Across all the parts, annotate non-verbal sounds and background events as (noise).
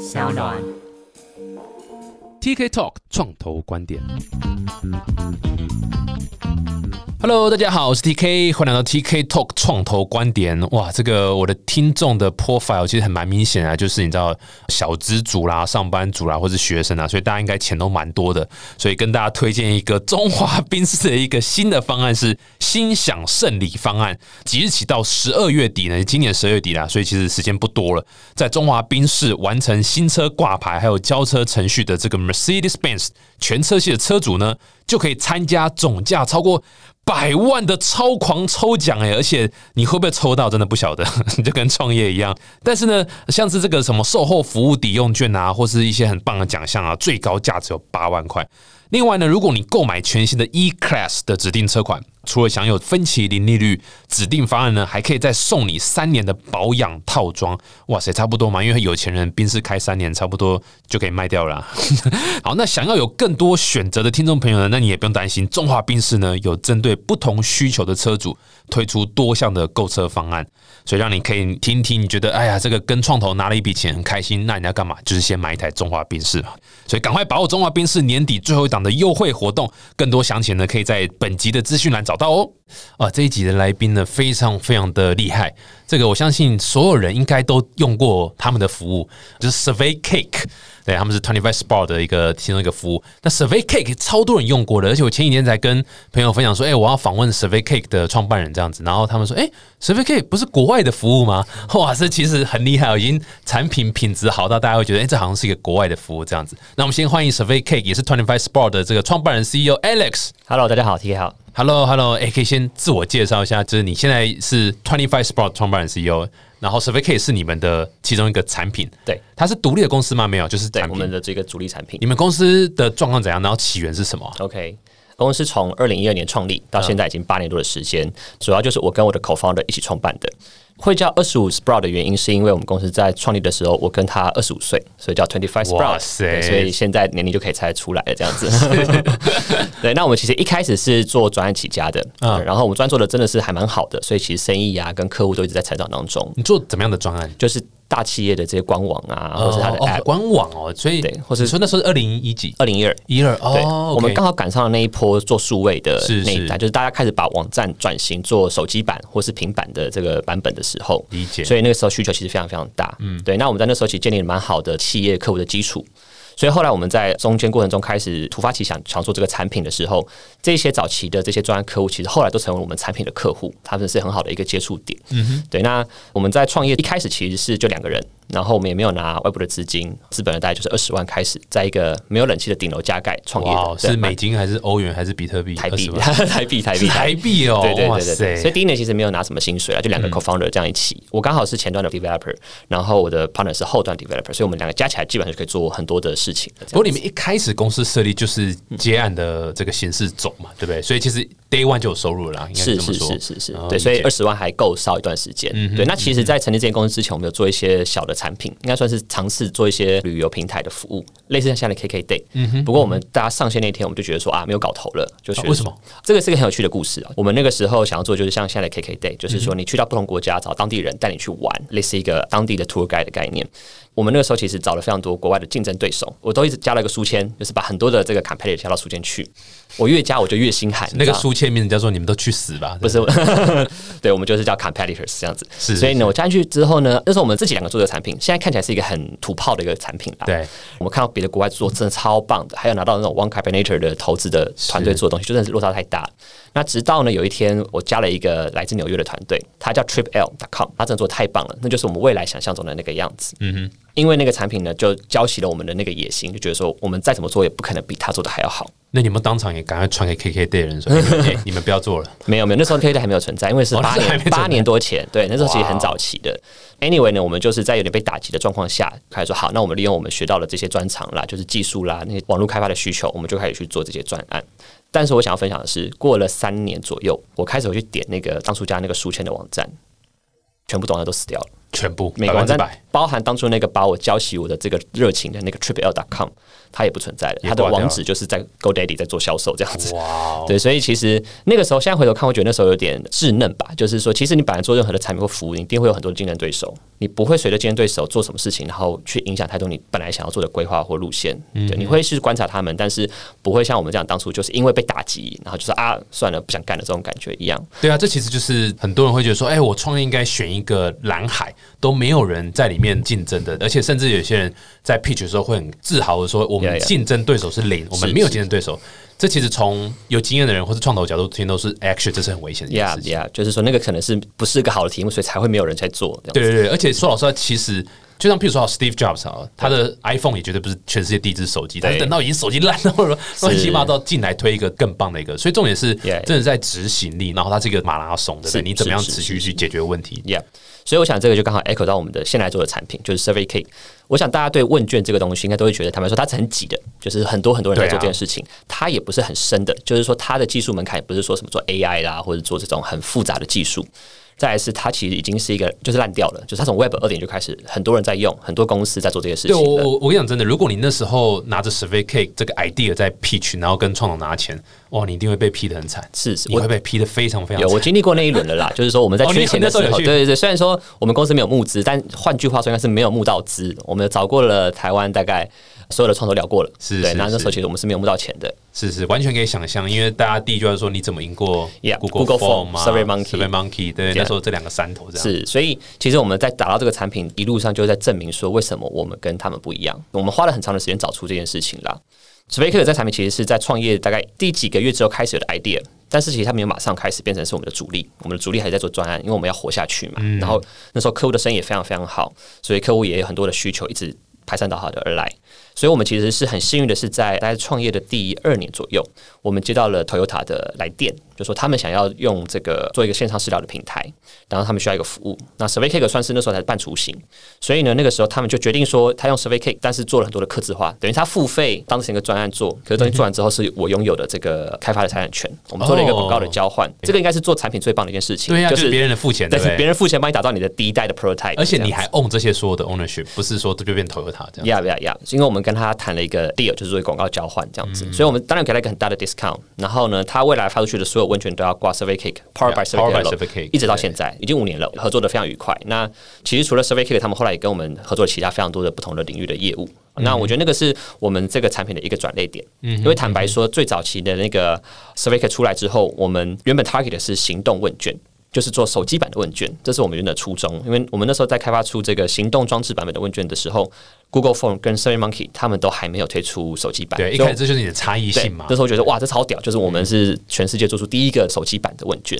小暖。TK Talk 创投观点。Hello，大家好，我是 TK，欢迎来到 TK Talk 创投观点。哇，这个我的听众的 profile 其实很蛮明显啊，就是你知道小资族啦、上班族啦，或是学生啊，所以大家应该钱都蛮多的。所以跟大家推荐一个中华宾士的一个新的方案是心想胜利方案，即日起到十二月底呢，今年十二月底啦，所以其实时间不多了。在中华宾士完成新车挂牌还有交车程序的这个 Mercedes-Benz 全车系的车主呢，就可以参加总价超过百万的超狂抽奖哎，而且你会不会抽到，真的不晓得，(laughs) 就跟创业一样。但是呢，像是这个什么售后服务抵用券啊，或是一些很棒的奖项啊，最高价值有八万块。另外呢，如果你购买全新的 E Class 的指定车款，除了享有分期零利率指定方案呢，还可以再送你三年的保养套装。哇塞，差不多嘛，因为有钱人宾士开三年，差不多就可以卖掉了。(laughs) 好，那想要有更多选择的听众朋友呢，那你也不用担心，中华宾士呢有针对不同需求的车主推出多项的购车方案，所以让你可以听听，你觉得哎呀，这个跟创投拿了一笔钱很开心，那你要干嘛？就是先买一台中华宾士嘛。所以赶快把握中华宾士年底最后一档的优惠活动，更多详情呢可以在本集的资讯栏找到哦。啊，这一集的来宾呢非常非常的厉害，这个我相信所有人应该都用过他们的服务，就是 Survey Cake。对，他们是 Twenty Five Sport 的一个其中一个服务。那 Survey Cake 超多人用过的，而且我前几天才跟朋友分享说，哎、我要访问 Survey Cake 的创办人这样子，然后他们说，哎、s u r v e y Cake 不是国外的服务吗？(laughs) 哇，这其实很厉害哦，已经产品品质好到大家会觉得，哎、这好像是一个国外的服务这样子。那我们先欢迎 Survey Cake，也是 Twenty Five Sport 的这个创办人 CEO Alex。Hello，大家好，T K 好。Hello，Hello，哎、可以先自我介绍一下，就是你现在是 Twenty Five Sport 创办人 CEO，然后 Survey Cake 是你们的其中一个产品，对，它是独立的公司吗？没有，就是对。我们的这个主力产品你们公司的状况怎样？然后起源是什么？，OK。公司从二零一二年创立到现在已经八年多的时间，主要就是我跟我的 co-founder 一起创办的。会叫二十五 Sprout 的原因，是因为我们公司在创立的时候，我跟他二十五岁，所以叫 Twenty Five Sprout。所以现在年龄就可以猜得出来了，这样子。(laughs) 对，那我们其实一开始是做专案起家的，嗯嗯，然后我们专案做的真的是还蛮好的，所以其实生意啊跟客户都一直在成长当中。你做怎么样的专案？就是大企业的这些官网啊，或是它的哦 App，官网哦，所以对或是你说那时候是二零一几二零一二一二对，哦，我们刚好赶上了那一波做数位的那一代，就是大家开始把网站转型做手机版或是平板的这个版本的时候，理解所以那个时候需求其实非常非常大。嗯，对。那我们在那时候其实建立了蛮好的企业客户的基础。所以后来我们在中间过程中开始突发奇想，想做这个产品的时候，这些早期的这些专案客户，其实后来都成为我们产品的客户，他们是很好的一个接触点。嗯哼，对。那我们在创业一开始其实是就两个人，然后我们也没有拿外部的资金，资本的大概就是二十万开始，在一个没有冷气的顶楼加盖创业的哇，，对是美金还是欧元还是比特币？(laughs) 台币，台币，台币，台币哦，对对哇对对所以第一年其实没有拿什么薪水啊，就两个 co-founder 这样一起。我刚好是前端的 developer，然后我的 partner 是后端 developer，所以我们两个加起来基本上就可以做很多的事情的。不过你们一开始公司设立就是接案的这个形式走嘛，对不对？所以其实 day one 就有收入了啦，应该是是。是是是哦，对，所以二十万还够烧一段时间。对，那其实，在成立这间公司之前，我们有做一些小的产品，应该算是尝试做一些旅游平台的服务，类似像现在的 KK Day。嗯不过我们大家上线那天，我们就觉得说啊，没有搞头了，就觉得啊为什么？这个是个很有趣的故事啊。我们那个时候想要做，就是像现在的 KK Day，就是说你去到不同国家找当地人带你去玩，类似一个当地的 tour guide 的概念。我们那个时候其实找了非常多国外的竞争对手，我都一直加了一个书签，就是把很多的这个 competitor 加到书签去。我越加我就越心寒，那个书签名字叫做“你们都去死吧”，不是，(laughs) 对，我们就是叫 competitors 这样子。是所以呢，我加进去之后呢，那时候我们自己两个做的产品，现在看起来是一个很土炮的一个产品啦。对，我们看到别的国外做真的超棒的，还有拿到那种 One Combinator 的投资的团队做的东西，就真的是落差太大了。那直到呢有一天，我加了一个来自纽约的团队，他叫 TripL.com，他真的做得太棒了，那就是我们未来想象中的那个样子。嗯哼，因为那个产品呢，就浇熄了我们的那个野心，就觉得说我们再怎么做也不可能比他做的还要好。那你们当场也赶快传给 KK Day 的人说，(laughs) 你们不要做了。没有没有，那时候 KKD 还没有存在，因为是哦八年八年多前，对，那时候其实很早期的。Anyway 呢，我们就是在有点被打击的状况下，开始说好，那我们利用我们学到的这些专长啦，就是技术啦，那些网络开发的需求，我们就开始去做这些专案。但是我想要分享的是，过了三年左右，我开始回去点那个当初加那个书签的网站，全部网站都死掉了。全部每个网站，包含当初那个把我浇熄我的这个热情的那个 triple.com，它也不存在了，它的网址就是在 GoDaddy 在做销售这样子。哇哦，对，所以其实那个时候，现在回头看，我觉得那时候有点稚嫩吧。就是说，其实你本来做任何的产品或服务，你一定会有很多的竞争对手，你不会随着竞争对手做什么事情，然后去影响太多你本来想要做的规划或路线。对，你会去观察他们，但是不会像我们这样当初就是因为被打击，然后就说啊，算了，不想干了这种感觉一样。对啊，这其实就是很多人会觉得说，哎、我创业应该选一个蓝海，都没有人在里面竞争的，而且甚至有些人在 pitch 的时候会很自豪的说，我们.竞争对手是零，我们没有竞争对手。这其实从有经验的人或是创投角度听都是 actually 这是很危险的一件 Yeah, yeah，就是说那个可能是不是个好的题目，所以才会没有人在做。对对对，而且说老实话，其实就像譬如说 Steve Jobs 啊，他的 iPhone 也绝对不是全世界第一只手机，但是等到已经手机烂到了乱七八糟，进来推一个更棒的一个，所以重点是真的在执行力，然后它是一个马拉松，对不对？你怎么样持续去解决问题？Yeah，所以我想这个就刚好 echo 到我们的现在做的产品，就是 Survey Cake。我想大家对问卷这个东西应该都会觉得，坦白说它是很挤的，就是很多很多人在做这件事情，它也不是很深的，就是说它的技术门槛也不是说什么做 AI 啦，或者做这种很复杂的技术。再来是它其实已经是一个就是烂掉了，就是它从 Web 二点就开始，很多人在用，很多公司在做这些事情对。我我我跟你讲真的，如果你那时候拿着 Survey Cake 这个 idea 在 pitch，然后跟创总拿钱，哇，你一定会被批的很惨，是你会被批的非常非常有，我惨。经历过那一轮了啦。就是说我们在缺钱的时候，对对对，虽然说我们公司没有募资，但换句话说，应该是没有募到资。我们找过了台湾大概所有的创投聊过了，对。是是那那时候其实我们是没有募到钱的。是是，完全可以想象，因为大家第一句话说你怎么赢过 Google Form 啊 SurveyMonkey Survey Monkey，对，Yeah 那时候这两个山头这样。是，所以其实我们在打造这个产品一路上，就在证明说为什么我们跟他们不一样。我们花了很长的时间找出这件事情啦。s v e y 这产品其实是在创业大概第几个月之后开始有的 idea，但是其实它没有马上开始变成是我们的主力。我们的主力还是在做专案，因为我们要活下去嘛。然后那时候客户的生意也非常非常好，所以客户也有很多的需求，一直排山倒海的而来。所以我们其实是很幸运的，是在大概创业的第二年左右，我们接到了 Toyota 的来电，就说他们想要用这个做一个线上试疗的平台，然后他们需要一个服务。那 Survey Cake 算是那时候才半雏形，所以呢，那个时候他们就决定说，他用 Survey Cake，但是做了很多的客制化，等于他付费当成一个专案做，可是东西做完之后是我拥有的这个开发的财产权，我们做了一个广告的交换，这个应该是做产品最棒的一件事情，对呀、啊，就就是别人的付钱？但是别人付钱帮你打造你的第一代的 prototype，而且你还 own 这些所有的 ownership，不是说这就变 Toyota 这样。呀呀呀！因为我们跟他谈了一个 deal，就是作为广告交换这样子，所以我们当然给他一个很大的 discount。然后呢，他未来发出去的所有问卷都要挂 Survey Cake，Powered by Survey Cake，Cake，一直到现在已经五年了，合作的非常愉快。那其实除了 Survey Cake，他们后来也跟我们合作其他非常多的不同的领域的业务。那我觉得那个是我们这个产品的一个转捩点，因为坦白说，最早期的那个 Survey Cake 出来之后，我们原本 target 的是行动问卷。就是做手机版的问卷，这是我们原本的初衷。因为我们那时候在开发出这个行动装置版本的问卷的时候，Google Phone 跟 SurveyMonkey 他们都还没有推出手机版。对，一开始这就是你的差异性嘛那。时候觉得哇，这超屌，就是我们是全世界做出第一个手机版的问卷。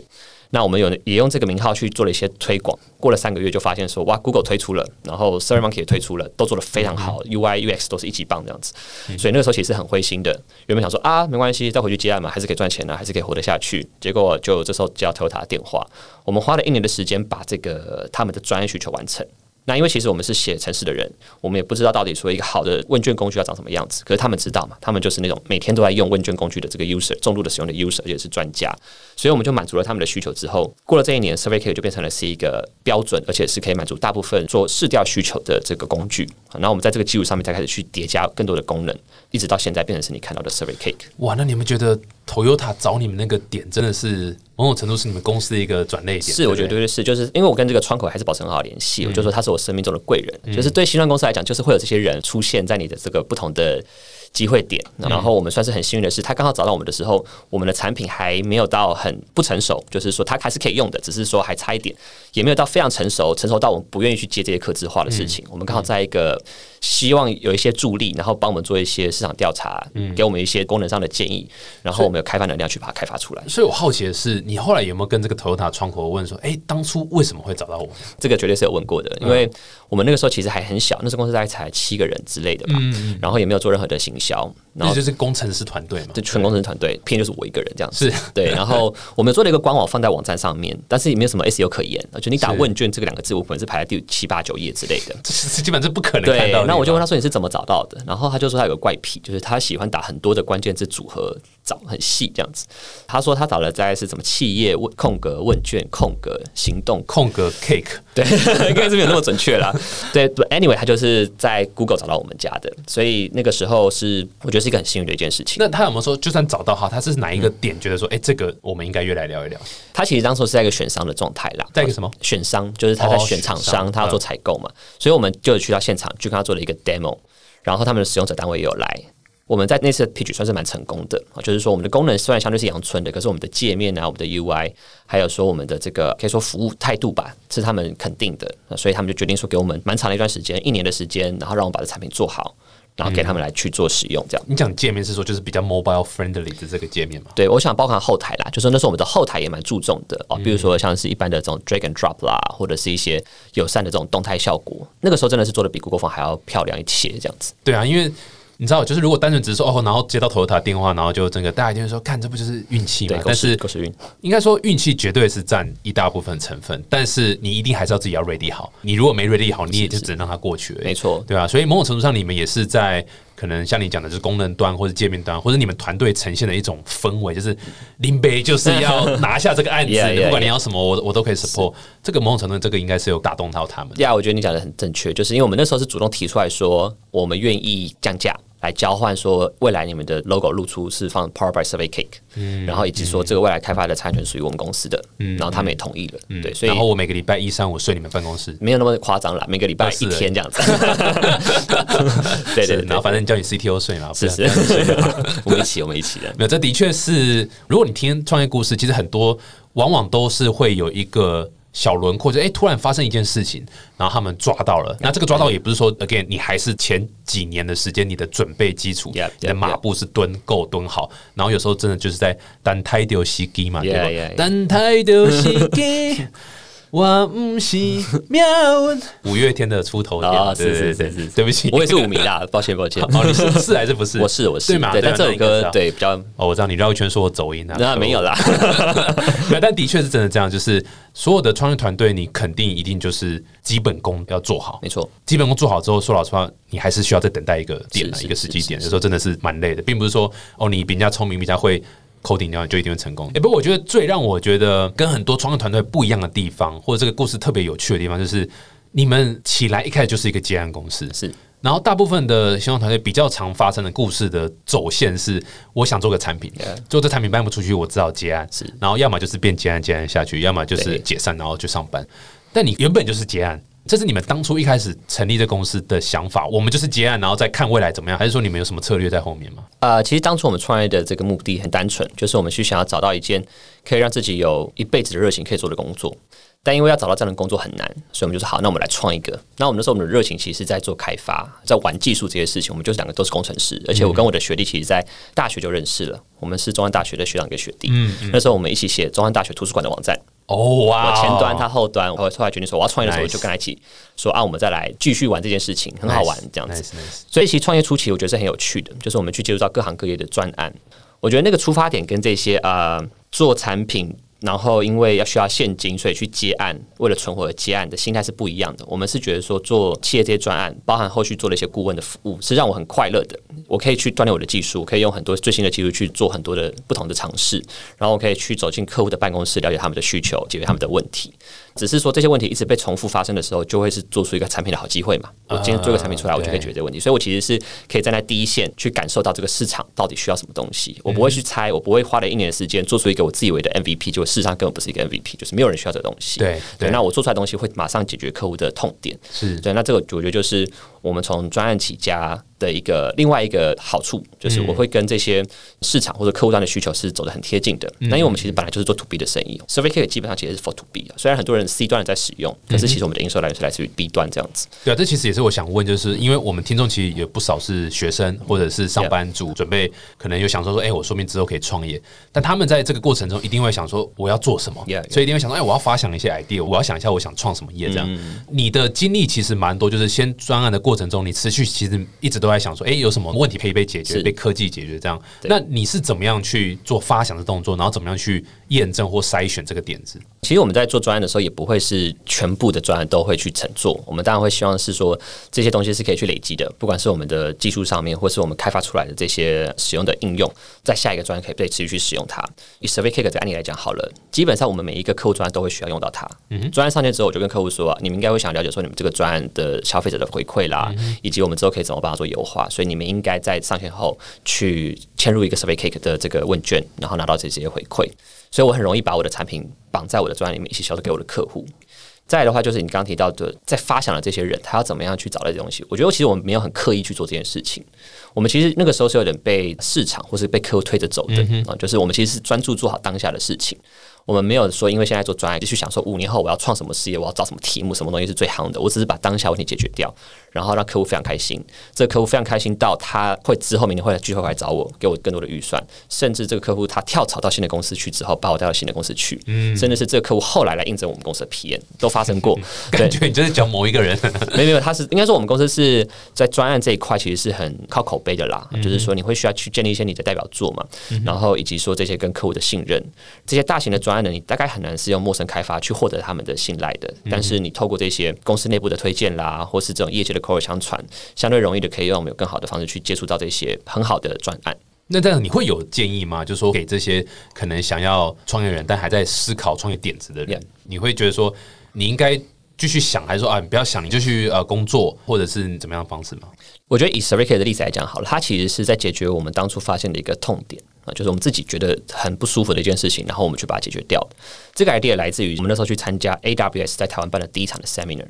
那我们有也用这个名号去做了一些推广，过了三个月就发现说，哇，Google 推出了，然后 SurveyMonkey 也推出了，都做得非常好、u i UX 都是一级棒这样子。所以那个时候其实很灰心的，原本想说啊，没关系，再回去接案嘛，还是可以赚钱的、还是可以活得下去。结果就这时候接到 Toyota 的电话，我们花了一年的时间把这个他们的专业需求完成。那因为其实我们是写程式的人，我们也不知道到底说一个好的问卷工具要长什么样子。可是他们知道嘛，他们就是那种每天都在用问卷工具的这个 user，重度的使用的 user，也是专家。所以我们就满足了他们的需求之后，过了这一年，Survey Cake 就变成了是一个标准，而且是可以满足大部分做试调需求的这个工具。然后我们在这个基础上面再开始去叠加更多的功能，一直到现在变成是你看到的 Survey Cake。哇，那你们觉得 Toyota 找你们那个点真的是某种程度是你们公司的一个转捩点？是，我觉得对是，就是因为我跟这个窗口还是保持很好的联系，我就说他是我生命中的贵人，就是对新创公司来讲，就是会有这些人出现在你的这个不同的机会点。然后我们算是很幸运的是，他刚好找到我们的时候，我们的产品还没有到很不成熟，就是说它还是可以用的，只是说还差一点，也没有到非常成熟，成熟到我们不愿意去接这些客制化的事情。我们刚好在一个希望有一些助力，然后帮我们做一些市场调查，给我们一些功能上的建议，然后我们有开发能量去把它开发出来。所以我好奇的是，你后来有没有跟这个 Toyota 窗口问说，哎、当初为什么会找到我？这个绝对是有问过的，因为我们那个时候其实还很小，那时候公司大概才七个人之类的吧，然后也没有做任何的行销。然后那就是工程师团队嘛就，全工程师团队，偏就是我一个人这样子。是对，然后我们做了一个官网放在网站上面，但是也没有什么 SEO 可言，就你打问卷这个两个字，我可能是排在第七八九页之类的。这是基本上是不可能看对到。那我就问他说你是怎么找到的？然后他就说他有个怪癖，就是他喜欢打很多的关键字组合找很细这样子。他说他找了大概是什么企业问空格问卷空格行动空格 cake，(laughs) 对，应该是没有那么准确啦。对对，anyway，他就是在 Google 找到我们家的，所以那个时候是我觉得是一个很幸运的一件事情。那他有没有说，就算找到他，他是哪一个点觉得说，哎、这个我们应该约来聊一聊？他其实当初是在一个选商的状态啦，在一个什么选商，就是他在哦选厂商，他要做采购嘛，所以我们就有去到现场去跟他做了一个 demo，然后他们的使用者单位也有来。我们在那次的 pitch 算是蛮成功的啊，就是说我们的功能虽然相对是阳春的，可是我们的界面啊、我们的 UI，还有说我们的这个可以说服务态度吧，是他们肯定的，所以他们就决定说给我们蛮长的一段时间，一年的时间，然后让我们把这产品做好，然后给他们来去做使用，这样。你讲界面是说就是比较 mobile friendly 的这个界面嘛？对，我想包含后台啦，就是那时候我们的后台也蛮注重的哦，比如说像是一般的这种 drag and drop 啦，或者是一些友善的这种动态效果，那个时候真的是做的比 Google 风还要漂亮一些，这样子。对啊，因为你知道，就是如果单纯只是说哦，然后接到 Toyota 电话，然后就整个大家一定会说，看这不就是运气对，嘛？但是应该说运气绝对是占一大部分成分，但是你一定还是要自己要 ready 好。你如果没 ready 好，你也就只能让它过去而已。没错。对啊，所以某种程度上，你们也是在可能像你讲的，就是功能端或者界面端，或者你们团队呈现的一种氛围，就是林北就是要拿下这个案子 (laughs) Yeah, yeah, 不管你要什么，我我都可以 support。这个某种程度，这个应该是有打动到他们。呀我觉得你讲的很正确，就是因为我们那时候是主动提出来说，我们愿意降价。来交换说，未来你们的 logo 露出是放 Power by Survey Cake，、然后以及说这个未来开发的产权属于我们公司的，然后他们也同意了，对，所以然后我每个礼拜一、三、五睡你们办公室，没有那么夸张啦，每个礼拜一天这样子。(laughs) (laughs) 对对然后反正叫你 CTO 睡嘛，不是然是，(laughs) 我们一起，我们一起的。没有，这的确是，如果你听创业故事，其实很多往往都是会有一个小轮廓，就哎、诶突然发生一件事情，然后他们抓到了。那这个抓到也不是说 again，你还是前几年的时间，你的准备基础你的马步是蹲够蹲好，然后有时候真的就是在单胎丢西基嘛，对吧？单胎丢西基。(laughs) 我不是妙文，五月天的出头天啊对对是是对是是对不起，我也是五迷啦，(laughs) 抱歉抱歉。哦，你是是还是不是？(laughs) 我是我是对嘛？对，但这首歌对比较哦，我知道你绕一圈说我走音啊，那没有啦，(laughs) 但的确是真的这样，就是所有的创业团队，你肯定一定就是基本功要做好没。错，基本功做好之后，说老实话，你还是需要再等待一个点一个时机点。有时候真的是蛮累的，并不是说哦，你比人家聪明，比人家会 coding，然后你就一定会成功。哎、不过我觉得最让我觉得跟很多创业团队不一样的地方，或者这个故事特别有趣的地方，就是你们起来一开始就是一个接案公司，是。然后大部分的新创团队比较常发生的故事的走线是，我想做个产品做这产品卖不出去，我只好接案，是。然后要么就是变接案接案下去，要么就是解散然后去上班。但你原本就是结案，这是你们当初一开始成立这公司的想法，我们就是结案，然后再看未来怎么样，还是说你们有什么策略在后面吗？呃，其实当初我们创业的这个目的很单纯，就是我们去想要找到一件可以让自己有一辈子的热情可以做的工作。但因为要找到这样的工作很难，所以我们就说好，那我们来创一个。那我们那时候我们的热情其实是在做开发，在玩技术这些事情。我们就是两个都是工程师，而且我跟我的学弟其实在大学就认识了，我们是中安大学的学长跟学弟。嗯，那时候我们一起写中安大学图书馆的网站，哦哇我前端他后端，我后来决定说我要创业的时候，我就跟他一起说啊，我们再来继续玩这件事情，很好玩这样子。所以其实创业初期我觉得是很有趣的，就是我们去接触到各行各业的专案。我觉得那个出发点跟这些呃做产品，然后因为要需要现金，所以去接案，为了存活而接案的心态是不一样的。我们是觉得说做企业这些专案，包含后续做了一些顾问的服务，是让我很快乐的。我可以去锻炼我的技术，可以用很多最新的技术去做很多的不同的尝试，然后我可以去走进客户的办公室，了解他们的需求，解决他们的问题。只是说这些问题一直被重复发生的时候，就会是做出一个产品的好机会嘛。我今天做一个产品出来，我就可以解决这个问题。所以我其实是可以站在第一线去感受到这个市场到底需要什么东西。我不会去猜，我不会花了一年的时间做出一个我自以为的 MVP，就事实上根本不是一个 MVP，就是没有人需要这个东西。对对对，那我做出来的东西会马上解决客户的痛点。是对，那这个我觉得就是我们从专案起家的一个另外一个好处，就是我会跟这些市场或者客户端的需求是走得很贴近的。那因为我们其实本来就是做 to B 的生意，Survey K 基本上其实是 for to B 的，虽然很多人 C 端的在使用，可是其实我们的营收来源是来自于 B 端这样子。对啊，这其实也是我想问，就是因为我们听众其实有不少是学生或者是上班族，准备可能有想说说，哎、我说明之后可以创业，但他们在这个过程中一定会想说，我要做什么 Yeah, yeah. 所以一定会想说，哎、我要发想一些 idea，我要想一下我想创什么业这样。你的经历其实蛮多，就是先专案的过过程中，你持续其实一直都在想说，哎，有什么问题可以被解决，被科技解决这样。那你是怎么样去做发想的动作，然后怎么样去验证或筛选这个点子？其实我们在做专案的时候，也不会是全部的专案都会去乘做。我们当然会希望是说这些东西是可以去累积的，不管是我们的技术上面，或是我们开发出来的这些使用的应用，在下一个专案可以被持续去使用它。以 Survey Cake 这案例来讲好了，基本上我们每一个客户专案都会需要用到它。专案上线之后，我就跟客户说，你们应该会想了解说，你们这个专案的消费者的回馈啦，以及我们之后可以怎么帮他做优化。所以你们应该在上线后去嵌入一个 Survey Cake 的这个问卷，然后拿到这些回馈。所以我很容易把我的产品绑在我的专案里面，一起销售给我的客户。再来的话，就是你刚刚提到的，在发想的这些人，他要怎么样去找到这些东西？我觉得其实我们没有很刻意去做这件事情。我们其实那个时候是有点被市场或是被客户推着走的啊，就是我们其实是专注做好当下的事情。我们没有说，因为现在做专案，就去想说五年后我要创什么事业，我要找什么题目，什么东西是最夯的。我只是把当下问题解决掉，然后让客户非常开心。这个客户非常开心到他会之后明年会聚会来找我，给我更多的预算。甚至这个客户他跳槽到新的公司去之后，把我带到新的公司去。嗯，甚至是这个客户后来来应征我们公司的 PM 都发生过。(laughs) 感觉你就是讲某一个人，(laughs) 没有没有，他是应该说我们公司是在专案这一块其实是很靠口碑的啦。就是说你会需要去建立一些你的代表作嘛，然后以及说这些跟客户的信任，这些大型的专案呢，你大概很难。是用陌生开发去获得他们的信赖的，但是你透过这些公司内部的推荐啦，或是这种业界的口耳相传，相对容易的可以用我们有更好的方式去接触到这些很好的专案。那这样你会有建议吗？就是说给这些可能想要创业人，但还在思考创业点子的人，你会觉得说你应该继续想，还是说啊，你不要想，你就去呃工作，或者是怎么样的方式吗？我觉得以 s r i k 的例子来讲好了，它其实是在解决我们当初发现的一个痛点。啊，就是我们自己觉得很不舒服的一件事情，然后我们去把它解决掉。这个 idea 来自于我们那时候去参加 AWS 在台湾办的第一场的 seminar，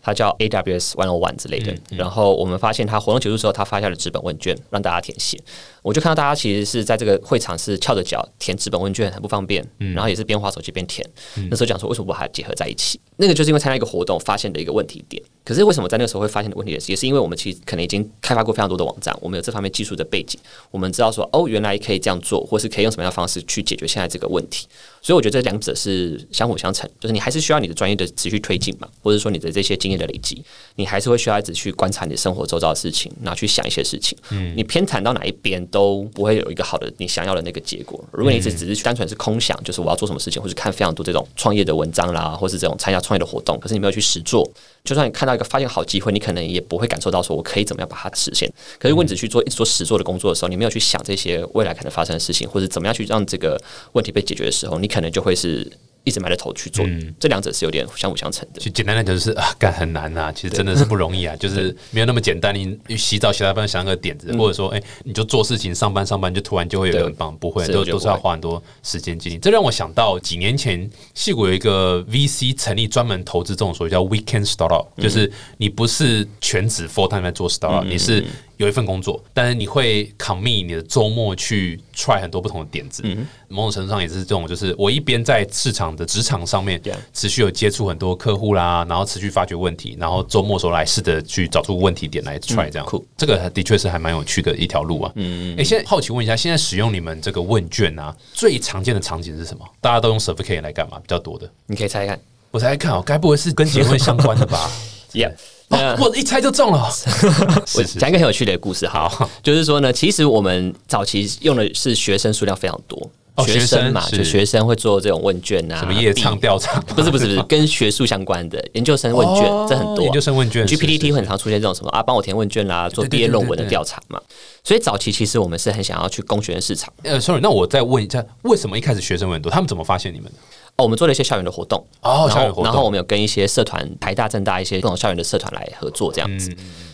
它叫 AWS One on One 之类的。然后我们发现，他活动结束之后，他发下了纸本问卷让大家填写。我就看到大家其实是在这个会场是翘着脚填纸本问卷，很不方便。嗯然后也是边划手机边填。那时候讲说，为什么不把它结合在一起？那个就是因为参加一个活动发现的一个问题点。可是为什么在那个时候会发现的问题点，也是因为我们其实可能已经开发过非常多的网站，我们有这方面技术的背景，我们知道说哦，原来可以这样做，或是可以用什么样的方式去解决现在这个问题。所以我觉得这两者是相辅相成，就是你还是需要你的专业的持续推进嘛，或者说你的这些经验的累积，你还是会需要一直去观察你生活周遭的事情，然后去想一些事情。嗯，你偏袒到哪一边都不会有一个好的你想要的那个结果。如果你只只是单纯是空想，就是我要做什么事情，或者看非常多这种创业的文章啦，或是这种参加创业的活动，可是你没有去实做。就算你看到一个发现好机会，你可能也不会感受到说我可以怎么样把它实现。可是如果你只去做一直做实做的工作的时候，你没有去想这些未来可能发生的事情，或者怎么样去让这个问题被解决的时候，你可能就会是。一直埋着头去做，这两者是有点相辅相成的。就简单来讲，就是啊，干很难呐，其实真的是不容易啊，(laughs) 就是没有那么简单。你洗澡洗到半想个点子，或者说，哎，你就做事情上班上班，就突然就会有很棒，不会都都是要花很多时间精力。这让我想到几年前，戏谷有一个 VC 成立专门投资这种所谓叫 Weekend Startup，就是你不是全职 full time 在做 Startup，你是。有一份工作，但是你会 commit 你的周末去 try 很多不同的点子。某种程度上也是这种，就是我一边在市场的职场上面持续有接触很多客户啦，然后持续发掘问题，然后周末时候来试着去找出问题点来 try 这样。这个的确是还蛮有趣的一条路啊。嗯嗯。哎，现在好奇问一下，现在使用你们这个问卷啊，最常见的场景是什么？大家都用 certificate 来干嘛比较多的？你可以猜看，我猜看哦，该不会是跟结婚相关的吧？(laughs) Yeah。我一猜就中了。(laughs) 我讲一个很有趣的故事，好，就是说呢，其实我们早期用的是学生数量非常多，学生嘛，就学生会做这种问卷啊，什么夜唱调查，不是不是不是，(laughs) 跟学术相关的研究生问卷，这很多研究生问卷，GPT 很常出现这种什么啊，帮我填问卷啦，做毕业论文的调查嘛。所以早期其实我们是很想要去攻学生市场。呃，sorry，那我再问一下，为什么一开始学生很多？他们怎么发现你们的？哦，我们做了一些校园的活动哦，校园活动，然后我们有跟一些社团，台大、政大一些各种校园的社团来合作这样子，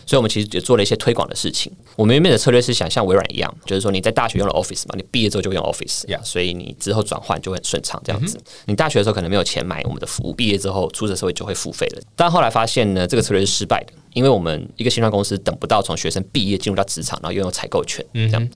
所以我们其实也做了一些推广的事情。我们原本的策略是想像微软一样，就是说你在大学用了 Office 嘛，你毕业之后就用 Office，所以你之后转换就会很顺畅这样子。你大学的时候可能没有钱买我们的服务，毕业之后出社社会就会付费了。但后来发现呢，这个策略是失败的，因为我们一个新创公司等不到从学生毕业进入到职场，然后拥有采购权这样。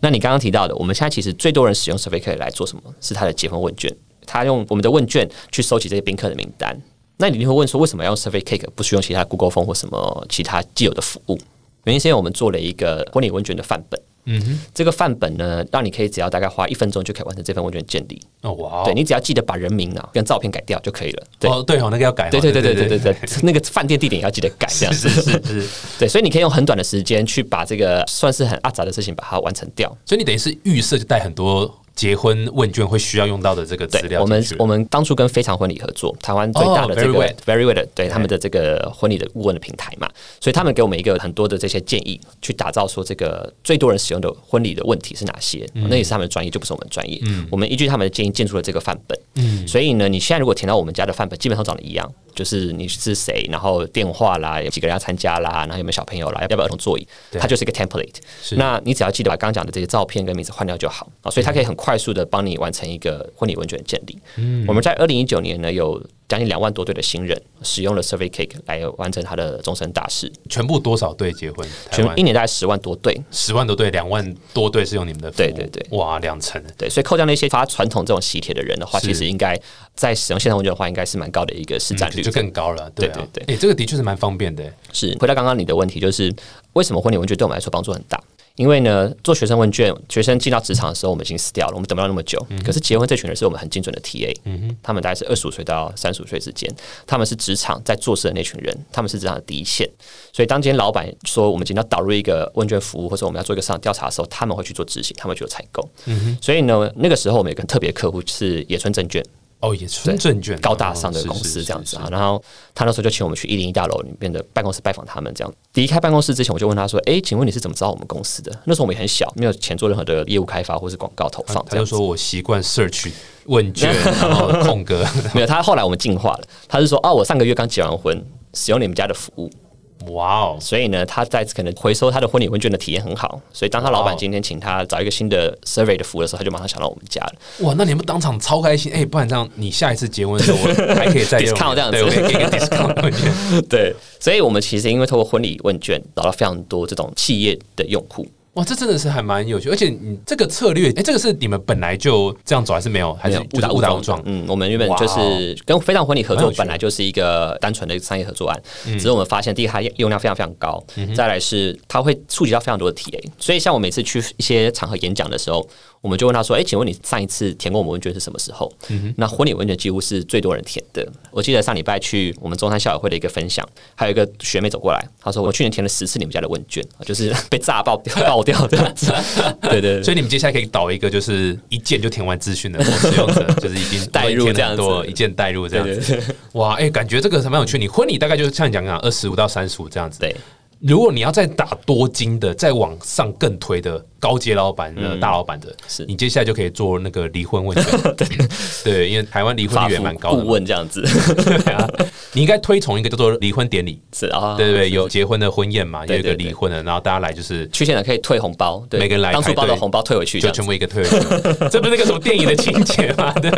那你刚刚提到的，我们现在其实最多人使用 Survey 来做什么？是它的结婚问卷。他用我们的问卷去收集这些宾客的名单，那你就会问说，为什么要用 Survey Cake 不需用其他 Google 风或什么其他既有的服务？原因是因为我们做了一个婚礼问卷的范本，嗯哼，这个范本呢，让你可以只要大概花一分钟就可以完成这份问卷建立。哦哇，对你只要记得把人名啊跟照片改掉就可以了。对哦对哦，那个要改。对对对对对对对，(laughs) 那个饭店地点也要记得改，这样是是是。(laughs) 对，所以你可以用很短的时间去把这个算是很阿杂的事情把它完成掉。所以你等于是预设就带很多。结婚问卷会需要用到的这个资料，我们我们当初跟非常婚礼合作，台湾最大的这个 Very Well 对他们的这个婚礼的顾问的平台嘛，所以他们给我们一个很多的这些建议，去打造说这个最多人使用的婚礼的问题是哪些，那也是他们的专业，就不是我们专业。我们依据他们的建议建出了这个范本。嗯，所以呢，你现在如果填到我们家的范本，基本上长得一样。就是你是谁，然后电话啦，有几个人要参加啦，然后有没有小朋友啦，要不要儿童座椅？它就是一个 template。那你只要记得把刚刚讲的这些照片跟名字换掉就好啊，所以它可以很快速的帮你完成一个婚礼问卷建立。嗯我们在二零一九年呢有。将近两万多对的新人使用了 Survey Cake 来完成他的终身大事。全部多少对结婚？全一年大概十万多对，十万多对，两万多对是用你们的服务。对对对，哇，两成。对，所以扣掉那些发传统这种喜帖的人的话，其实应该在使用线上问卷的话，应该是蛮高的一个市占率，就更高了。对对对，哎，这个的确是蛮方便的。是回到刚刚你的问题，就是为什么婚礼问卷对我们来说帮助很大？因为呢，做学生问卷，学生进到职场的时候，我们已经死掉了，我们等不了那么久。可是结婚这群人是我们很精准的 TA，他们大概是二十五岁到三十五岁之间，他们是职场在做事的那群人，他们是职场的第一线。所以当今天老板说我们今天要导入一个问卷服务，或者我们要做一个市场调查的时候，他们会去做执行，他们去做采购。所以呢，那个时候我们有个特别客户是野村证券。哦，也是证券高大上的公司这样子啊，然后他那时候就请我们去一零一大楼里面的办公室拜访他们，这样离开办公室之前，我就问他说：“哎，请问你是怎么知道我们公司的？”那时候我们也很小，没有钱做任何的业务开发或是广告投放。他就说我习惯 search 问卷，(laughs) 然后空格没有。他后来我们进化了，他是说：“哦，我上个月刚结完婚，使用你们家的服务。”哇哦！所以呢，他在可能回收他的婚礼问卷的体验很好，所以当他老板今天请他找一个新的 survey 的服务的时候，他就马上想到我们家了。哇，那你们当场超开心哎！不然这样，你下一次结婚的时候 (laughs) 还可以再 discount 这样子，(laughs) 对，给个 discount 对，所以我们其实因为透过婚礼问卷找到非常多这种企业的用户。哇，这真的是还蛮有趣，而且你这个策略，哎，这个是你们本来就这样走，还是没有？还是误打误撞？嗯，我们原本就是跟非常婚礼合作，本来就是一个单纯的商业合作案，只是我们发现，第一，它用量非常非常高；再来是它会触及到非常多的 TA，所以像我每次去一些场合演讲的时候。我们就问他说：“哎，请问你上一次填过我们问卷是什么时候？”那婚礼问卷几乎是最多人填的。我记得上礼拜去我们中山校友会的一个分享，还有一个学妹走过来，她说：“我去年填了十次你们家的问卷，就是被炸爆掉爆掉这样子。”对对，所以你们接下来可以导一个，就是一键就填完资讯的使用者，就是已 (laughs) 经带入这样多，一键带入这样子。哇，哎，感觉这个蛮有趣。你婚礼大概就是像你讲讲二十五到三十五这样子。对，如果你要再打多金的，再往上更推的。高阶老板的大老板的，是。你接下来就可以做那个离婚问卷，对 (laughs) 对，因为台湾离婚率也蛮高的，顾问这样子，对啊，你应该推崇一个叫做离婚典礼，是啊，对对对，有结婚的婚宴嘛，有一个离婚的，然后大家来就是去现场可以退红包，每个人来当初包的红包退回去，就全部一个退回去，这不是那个什么电影的情节吗？(laughs) 对，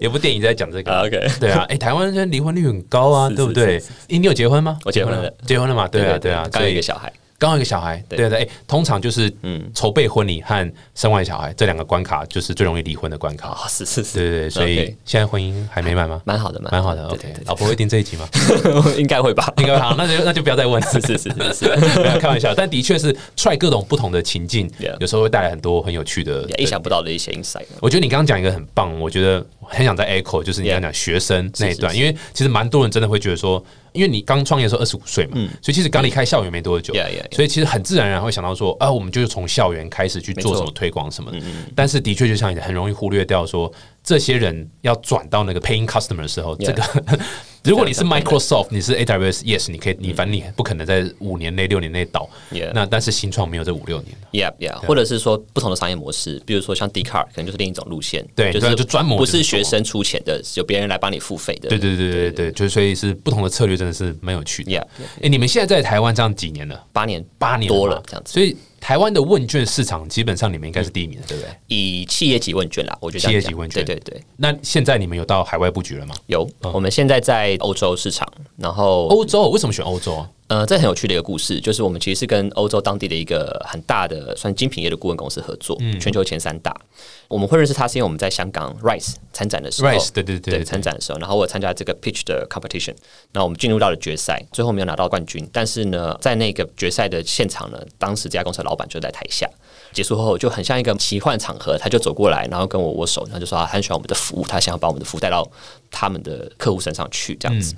有部电影在讲这个，OK，对啊，哎，台湾现在离婚率很高啊，对不对？哎，你有结婚吗？我结婚了，结婚了嘛？对啊，对啊，刚有一个小孩。刚有一个小孩，对对，哎，通常就是嗯，筹备婚礼和生完小孩这两个关卡，就是最容易离婚的关卡。是是是，对对对，所以现在婚姻还没满吗？蛮好的，蛮好的。OK，老婆会听这一集吗？(laughs) 应该会吧，应该会。好，那就那就不要再问。(laughs) 是是是是，不要 (laughs) 开玩笑。但的确是踹各种不同的情境，有时候会带来很多很有趣的、意想不到的一些 insight。我觉得你刚刚讲一个很棒，我觉得很想在 echo，就是你刚讲学生那一段，因为其实蛮多人真的会觉得说。因为你刚创业的时候二十五岁嘛，所以其实刚离开校园没多久，所以其实很自然而然会想到说，啊，我们就是从校园开始去做什么推广什么。但是的确就像你很容易忽略掉说，这些人要转到那个 paying customer 的时候，这个。(laughs) 如果你是 Microsoft，你是 AWS，Yes，你可以，你反正你不可能在五年内、六年内倒。那但是新创没有这五六年。Yeah，Yeah，或者是说不同的商业模式，比如说像 d c a r 可能就是另一种路线。对，就是就专门不是学生出钱的，有别人来帮你付费的。对对对对对，就是所以是不同的策略，真的是蛮有趣的。Yeah，哎，你们现在在台湾这样几年了？八年，八年多了这样子。所以。台湾的问卷市场基本上你们应该是第一名，对不对？以企业级问卷啦，我觉得企业级问卷，对对对。那现在你们有到海外布局了吗？有，我们现在在欧洲市场，然后欧洲为什么选欧洲啊？呃，这很有趣的一个故事，就是我们其实是跟欧洲当地的一个很大的算精品业的顾问公司合作，全球前三大。我们会认识他是因为我们在香港 Rice 参展的时候，Rise 对对对参展的时候，然后我参加这个 Pitch 的 competition，然后我们进入到了决赛，最后没有拿到冠军，但是呢，在那个决赛的现场呢，当时这家公司的老板就在台下。结束后就很像一个奇幻场合，他就走过来，然后跟我握手，然后就说他很喜欢我们的服务，他想要把我们的服务带到他们的客户身上去，这样子。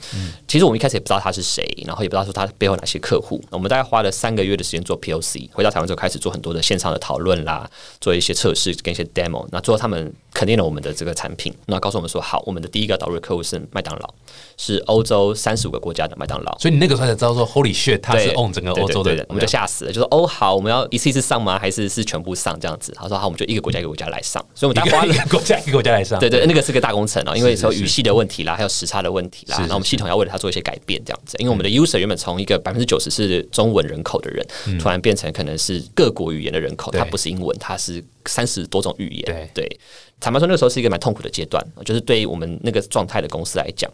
其实我们一开始也不知道他是谁，然后也不知道说他背后哪些客户。我们大概花了三个月的时间做 POC，回到台湾之后开始做很多的线上的讨论啦，做一些测试跟一些 demo。那最后他们肯定了我们的这个产品，那告诉我们说好，我们的第一个导入客户是麦当劳，是欧洲三十五个国家的麦当劳。所以你那个时候才知道说 Holy shit，他是 own 整个欧洲的人，我们就吓死了，就说哦好，我们要一次一次上吗？还是是全部上这样子？他说：“好，我们就一个国家一个国家来上，所以我们花了国家一个国家来上。对对，那个是个大工程哦，因为说语系的问题啦，还有时差的问题啦，然后我们系统要为了它做一些改变，这样子。因为我们的 user 原本从一个百分之九十是中文人口的人，突然变成可能是各国语言的人口，它不是英文，它是三十多种语言。对，坦白说，那个时候是一个蛮痛苦的阶段，就是对于我们那个状态的公司来讲，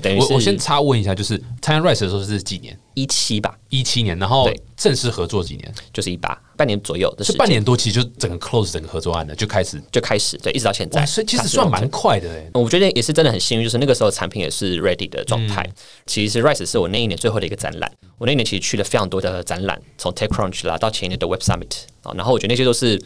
等于我我先插问一下，就是参加 Rise 的时候是几年？一七吧，一七年，然后正式合作几年？就是一八。”半年左右的是半年多，其实就整个 close 整个合作案了，就开始就开始对，一直到现在，所以其实算蛮快的哎。我觉得也是真的很幸运，就是那个时候产品也是 ready 的状态。其实 Rise 是我那一年最后的一个展览，我那一年其实去了非常多的展览，从 TechCrunch 啦到前年的 Web Summit 啊，然后我觉得那些都是。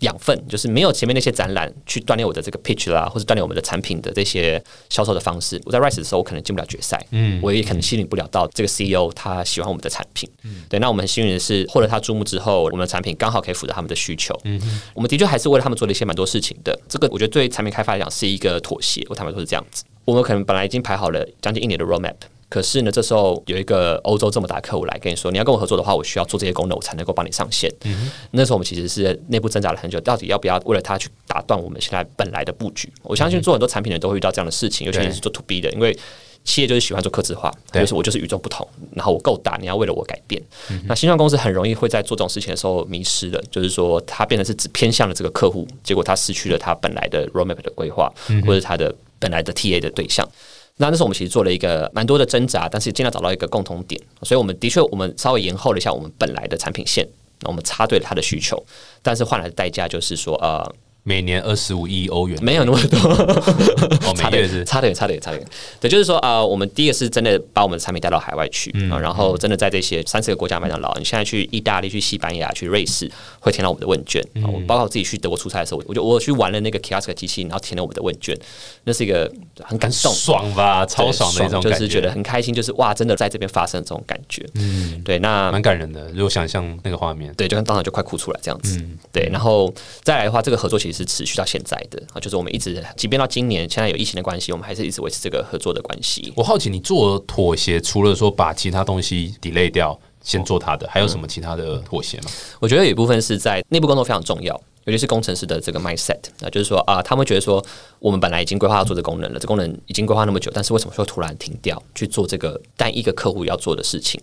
养分就是没有前面那些展览去锻炼我的这个 pitch 啦，或者锻炼我们的产品的这些销售的方式。我在 Rise 的时候，我可能进不了决赛，嗯，我也可能吸引不了到这个 CEO 他喜欢我们的产品，嗯，对。那我们很幸运的是，获得他注目之后，我们的产品刚好可以符合他们的需求，嗯，我们的确还是为了他们做了一些蛮多事情的。这个我觉得对产品开发来讲是一个妥协，我坦白说是这样子。我们可能本来已经排好了将近一年的 roadmap。可是呢，这时候有一个欧洲这么大客户来跟你说，你要跟我合作的话，我需要做这些功能，我才能够帮你上线。那时候我们其实是内部挣扎了很久，到底要不要为了他去打断我们现在本来的布局？我相信做很多产品的人都会遇到这样的事情，尤其是做 to B 的，因为企业就是喜欢做客制化，就是我就是与众不同，然后我够大，你要为了我改变。那新创公司很容易会在做这种事情的时候迷失了，就是说他变成是只偏向了这个客户，结果他失去了他本来的 roadmap 的规划，或者他的本来的 TA 的对象。那那时候我们其实做了一个蛮多的挣扎，但是尽量找到一个共同点，所以我们的确我们稍微延后了一下我们本来的产品线，那我们插对了他的需求，但是换来的代价就是说呃。每年二十五亿欧元，没有那么多，(laughs) 差点是。差点差点差点，对，就是说啊，我们第一个是真的把我们的产品带到海外去啊，然后真的在这些三四个国家麦当劳，你现在去意大利、去西班牙、去瑞士，会填到我们的问卷。啊。我包括我自己去德国出差的时候，我就我去玩了那个 Kiosk 机器，然后填了我们的问卷，那是一个很感动、爽吧，超爽的一种就是觉得很开心，就是哇，真的在这边发生这种感觉，嗯，对，那蛮感人的。如果想象那个画面，对，就当场就快哭出来这样子，对。然后再来的话，这个合作其实是持续。到现在的啊，就是我们一直，即便到今年，现在有疫情的关系，我们还是一直维持这个合作的关系。我好奇，你做妥协，除了说把其他东西 delay 掉，先做它的，还有什么其他的妥协吗？我觉得有一部分是在内部工作非常重要，尤其是工程师的这个 mindset 那，就是说啊，他们觉得说，我们本来已经规划要做这功能了，这功能已经规划那么久，但是为什么会突然停掉去做这个单一个客户要做的事情？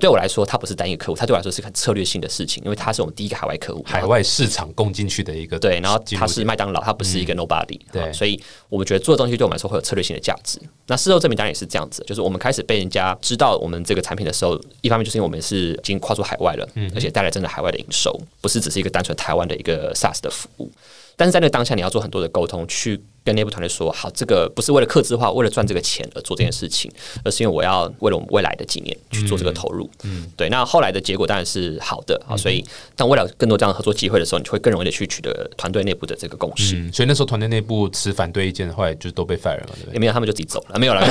对我来说，它不是单一个客户，它对我来说是很策略性的事情，因为它是我们第一个海外客户，海外市场供进去的一个对，然后它是麦当劳，它不是一个 nobody，对，所以我们觉得做的东西对我们来说会有策略性的价值。那事后证明当然也是这样子，就是我们开始被人家知道我们这个产品的时候，一方面就是因为我们是已经跨出海外了，而且带来真的海外的营收，不是只是一个单纯台湾的一个 SaaS 的服务。但是在那个当下，你要做很多的沟通去。跟内部团队说好，这个不是为了克制化，为了赚这个钱而做这件事情，而是因为我要为了我们未来的几年去做这个投入。嗯，对。那后来的结果当然是好的啊，所以当为了更多这样的合作机会的时候，你就会更容易的去取得团队内部的这个共识。所以那时候团队内部持反对意见的话，就都被 fire 了，对不对？也没有，他们就自己走了，没有了。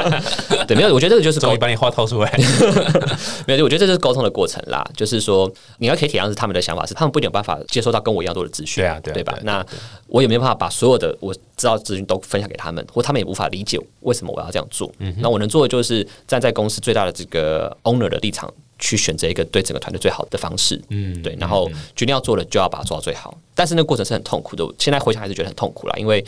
(laughs) 对，没有。我觉得这个就是终于把你话掏出来。(laughs) 没有，我觉得这就是沟通的过程啦。就是说，你要可以体谅是他们的想法，是他们不一定有办法接收到跟我一样多的资讯。对啊，对吧？那我也没有办法把所有的我知道资讯都。分享给他们，或他们也无法理解为什么我要这样做。嗯那我能做的就是站在公司最大的这个 owner 的立场，去选择一个对整个团队最好的方式。嗯，对。然后决定要做的，就要把它做到最好。但是那个过程是很痛苦的。现在回想还是觉得很痛苦了，因为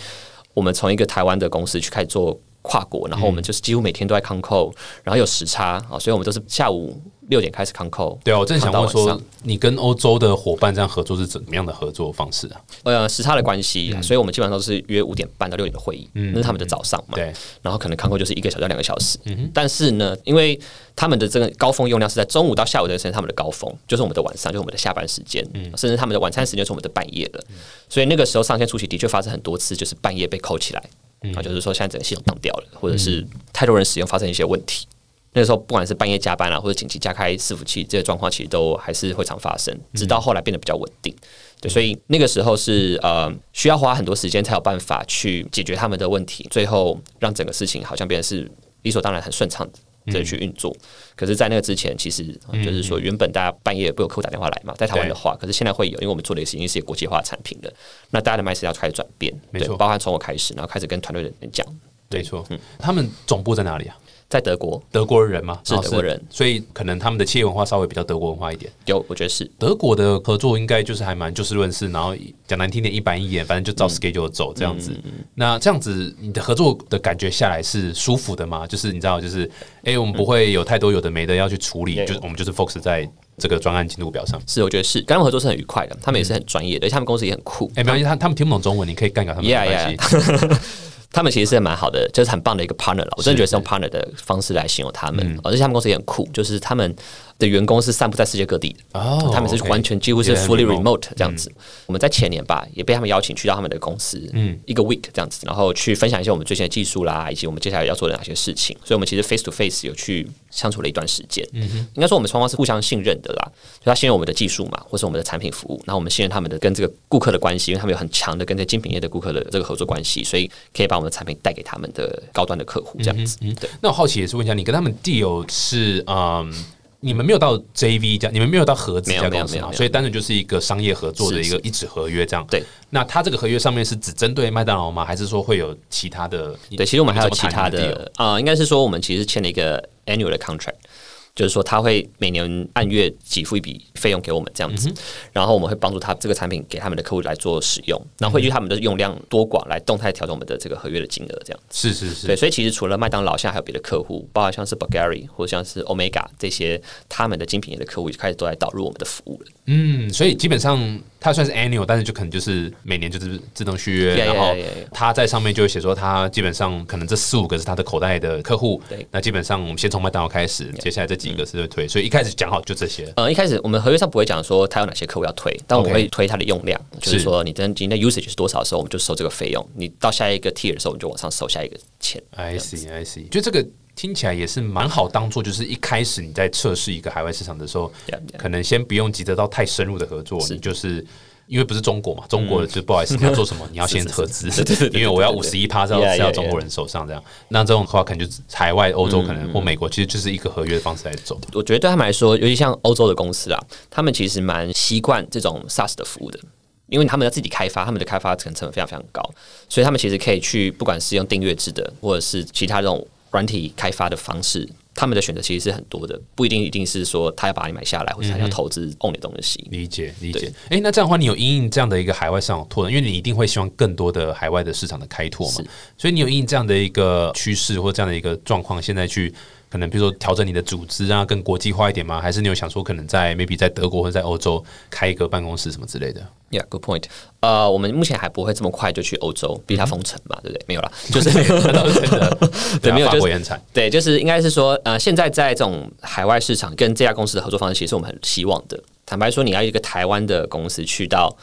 我们从一个台湾的公司去开始做跨国，然后我们就是几乎每天都在康扣，然后有时差啊，所以我们都是下午。六点开始康扣，对啊，我正想问说，你跟欧洲的伙伴这样合作是怎么样的合作方式啊？呃，时差的关系，所以我们基本上都是约五点半到六点的会议，那是他们的早上嘛。对，然后可能康扣就是一个小时到两个小时。嗯但是呢，因为他们的这个高峰用量是在中午到下午这个时间，他们的高峰就是我们的晚上，就是我们的下班时间，甚至他们的晚餐时间是我们的半夜了。所以那个时候上线出席的确发生很多次，就是半夜被扣起来，啊，就是说现在整个系统宕掉了，或者是太多人使用发生一些问题。那个时候，不管是半夜加班啊，或者紧急加开伺服器，这些状况其实都还是会常发生。直到后来变得比较稳定，对，所以那个时候是呃需要花很多时间才有办法去解决他们的问题，最后让整个事情好像变得是理所当然、很顺畅的去运作。可是，在那个之前，其实就是说，原本大家半夜不有客户打电话来嘛，在台湾的话，可是现在会有，因为我们做的是已经是国际化产品了，那大家的麦斯要开始转变，没错，包含从我开始，然后开始跟团队的人讲，没错，嗯，他们总部在哪里啊？在德国，德国人嘛，是德国人，所以可能他们的企业文化稍微比较德国文化一点。有，我觉得是德国的合作应该就是还蛮就事论事，然后讲难听点一板一眼，反正就照 schedule 走这样子。那这样子你的合作的感觉下来是舒服的吗？就是你知道，就是哎，我们不会有太多有的没的要去处理，就是我们就是 focus 在这个专案进度表上。是，我觉得是跟他们合作是很愉快的，他们也是很专业的，他们公司也很酷。哎，没关系，他他们听不懂中文，你可以干掉他们没关系。(laughs) 他们其实是蛮好的，就是很棒的一个 partner 了。我真的觉得是用 partner 的方式来形容他们，而且他们公司也很酷，就是他们。的员工是散布在世界各地的，他们是完全几乎是 fully remote 这样子。我们在前年吧，也被他们邀请去到他们的公司，嗯，一个 week 这样子，然后去分享一些我们最新的技术啦，以及我们接下来要做的哪些事情。所以，我们其实 face to face 有去相处了一段时间。嗯哼，应该说我们双方是互相信任的啦。就他信任我们的技术嘛，或是我们的产品服务，然后我们信任他们的跟这个顾客的关系，因为他们有很强的跟这精品业的顾客的这个合作关系，所以可以把我们的产品带给他们的高端的客户这样子。嗯，对。那我好奇也是问一下，你跟他们 deal 是嗯。你们没有到 JV 这样，你们没有到合资这样公司嘛？所以单纯就是一个商业合作的一个一纸合约这样。对，那它这个合约上面是只针对麦当劳吗？还是说会有其他的？对，其实我们还有其他的啊，应该是说我们其实签了一个 annual 的 contract。就是说，他会每年按月给付一笔费用给我们这样子，然后我们会帮助他这个产品给他们的客户来做使用，然后会据他们的用量多寡来动态调整我们的这个合约的金额，这样子。是是是，对，所以其实除了麦当劳，现在还有别的客户，包括像是 Bulgari 或者像是 Omega 这些他们的精品业的客户，就开始都来导入我们的服务了。嗯，所以基本上它算是 annual，但是就可能就是每年就是自动续约，然后他在上面就会写说，他基本上可能这四五个是他的口袋的客户，对，那基本上我们先从麦当劳开始，接下来这几个是会推，所以一开始讲好就这些。呃，一开始我们合约上不会讲说他有哪些客户要推，但我们会推它的用量，就是说你的今天 usage 是多少的时候，我们就收这个费用，你到下一个 tier 的时候，我们就往上收下一个钱。I see, I see，就这个。听起来也是蛮好，当做就是一开始你在测试一个海外市场的时候，可能先不用急着到太深入的合作，你就是因为不是中国嘛，中国就不好意思，你要做什么，你要先合资，(laughs) (laughs) 因为我要五十一趴是要是要中国人手上这样，那这种的话可能就海外欧洲可能或美国，其实就是一个合约的方式来走。我觉得对他们来说，尤其像欧洲的公司啊，他们其实蛮习惯这种 SaaS 的服务的，因为他们要自己开发，他们的开发成本非常非常高，所以他们其实可以去不管是用订阅制的，或者是其他这种。软体开发的方式，他们的选择其实是很多的，不一定一定是说他要把你买下来，或者他要投资 own 的东西。理解理解。哎，那这样的话，你有因应这样的一个海外市场拓展，因为你一定会希望更多的海外的市场的开拓嘛，所以你有因应这样的一个趋势或这样的一个状况，现在去。可能比如说调整你的组织啊，更国际化一点吗？还是你有想说可能在 maybe 在德国或者在欧洲开一个办公室什么之类的？Yeah, good point. 呃，我们目前还不会这么快就去欧洲，逼他封城嘛，对不对？没有了，就是真的 (laughs) 对，(laughs) 没有就是很惨。对，就是应该是说，呃，现在在这种海外市场跟这家公司的合作方式，其实我们很希望的。坦白说，你要一个台湾的公司去到。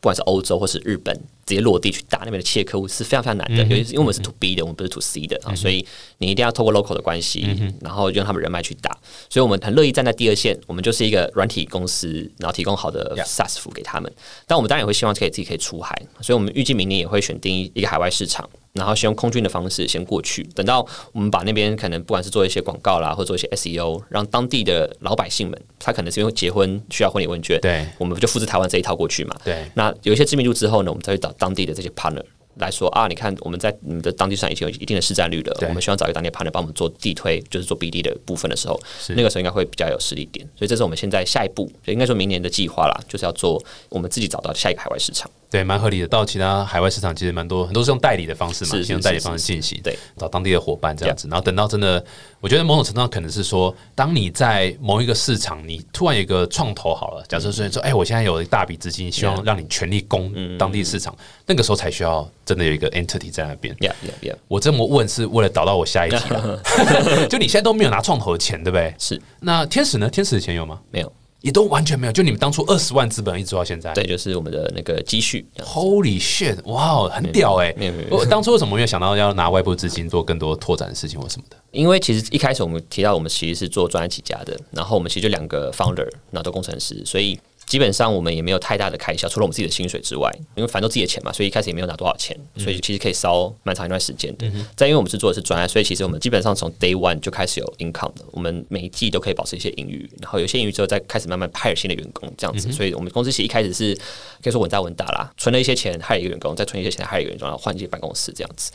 不管是欧洲或是日本，直接落地去打那边的企业客户是非常非常难的，尤其是因为我们是 to B 的，我们不是 to C 的啊，所以你一定要透过 local 的关系，然后用他们人脉去打。所以我们很乐意站在第二线，我们就是一个软体公司，然后提供好的 SaaS 服务给他们。但我们当然也会希望可以自己可以出海，所以我们预计明年也会选定一个海外市场。然后先用空军的方式先过去，等到我们把那边可能不管是做一些广告啦，或做一些 SEO，让当地的老百姓们，他可能是因为结婚需要婚礼问卷，对，我们就复制台湾这一套过去嘛。对，那有一些知名度之后呢，我们再去找当地的这些 partner，来说啊，你看我们在你们的当地上已经有一定的市占率了，我们希望找一个当地 partner 帮我们做地推，就是做 BD 的部分的时候，那个时候应该会比较有实力点。所以这是我们现在下一步，就应该说明年的计划啦，就是要做我们自己找到下一个海外市场。对，蛮合理的。到其他海外市场其实蛮多，很多是用代理的方式嘛，用代理方式进行，对，找当地的伙伴这样子。然后等到真的，我觉得某种程度上可能是说，当你在某一个市场，你突然有一个创投好了，假设说说，哎，我现在有一大笔资金，希望让你全力攻当地市场，那个时候才需要真的有一个 entity 在那边。Yeah, yeah, yeah，我这么问是为了导到我下一题了，(laughs) 就你现在都没有拿创投的钱，对不对？是那天使呢？天使的钱有吗？没有，也都完全没有。就你们当初二十万资本一直到现在，对，就是我们的那个积蓄。Holy shit！哇，很屌哎、没有没有我当初为什么没有想到要拿外部资金做更多拓展的事情或什么的？因为其实一开始我们提到我们其实是做专业起家的，然后我们其实就两个 founder，然后都工程师，所以基本上我们也没有太大的开销，除了我们自己的薪水之外，因为反正都自己的钱嘛，所以一开始也没有拿多少钱，所以其实可以烧蛮长一段时间的。再因为我们是做的是专案，所以其实我们基本上从 day one 就开始有 income 的，我们每一季都可以保持一些盈余，然后有些盈余之后再开始慢慢派新的员工这样子，所以我们公司其实一开始是可以说稳扎稳打啦，存了一些钱，害了一个员工，再存一些钱，害了一个员工，然后换一些办公室这样子。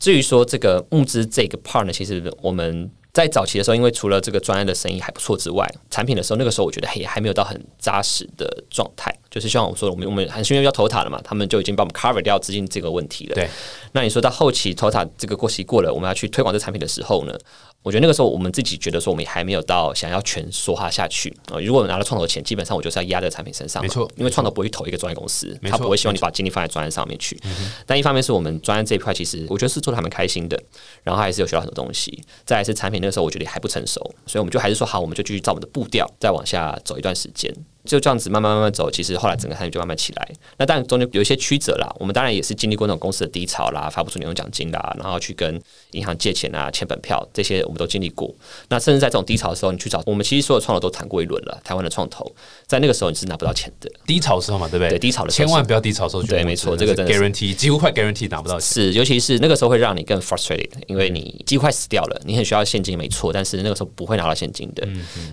至于说这个募资这个 part 呢，其实我们在早期的时候，因为除了这个专案的生意还不错之外，产品的时候，那个时候我觉得也还没有到很扎实的状态。就是像我说的，我们我们很幸运要投塔了嘛，他们就已经帮我们 cover 掉资金这个问题了。对，那你说到后期投塔这个过期过了，我们要去推广这产品的时候呢，我觉得那个时候我们自己觉得说，我们还没有到想要全梭哈下去啊、如果拿了创投钱，基本上我就是要压在产品身上嘛，没错因为创投不会去投一个专业公司，他不会希望你把精力放在专业上面去。但一方面是我们专业这一块，其实我觉得是做的还蛮开心的，然后还是有学到很多东西。再来是产品，那个时候我觉得还不成熟，所以我们就还是说好，我们就继续照我们的步调再往下走一段时间。就这样子慢慢慢慢走，其实后来整个产业就慢慢起来。那当然中间有一些曲折啦，我们当然也是经历过那种公司的低潮啦，发不出年终奖金啦，然后去跟银行借钱啊、签本票这些我们都经历过。那甚至在这种低潮的时候，你去找我们，其实所有创投都谈过一轮了，台湾的创投，在那个时候你是拿不到钱的。低潮的时候嘛，对不对？对低潮的时候千万不要低潮的时候去对没错这个 guarantee 几乎快 guarantee 拿不到钱。是，尤其是那个时候会让你更 frustrated，因为你几乎快死掉了，你很需要现金，没错，但是那个时候不会拿到现金的。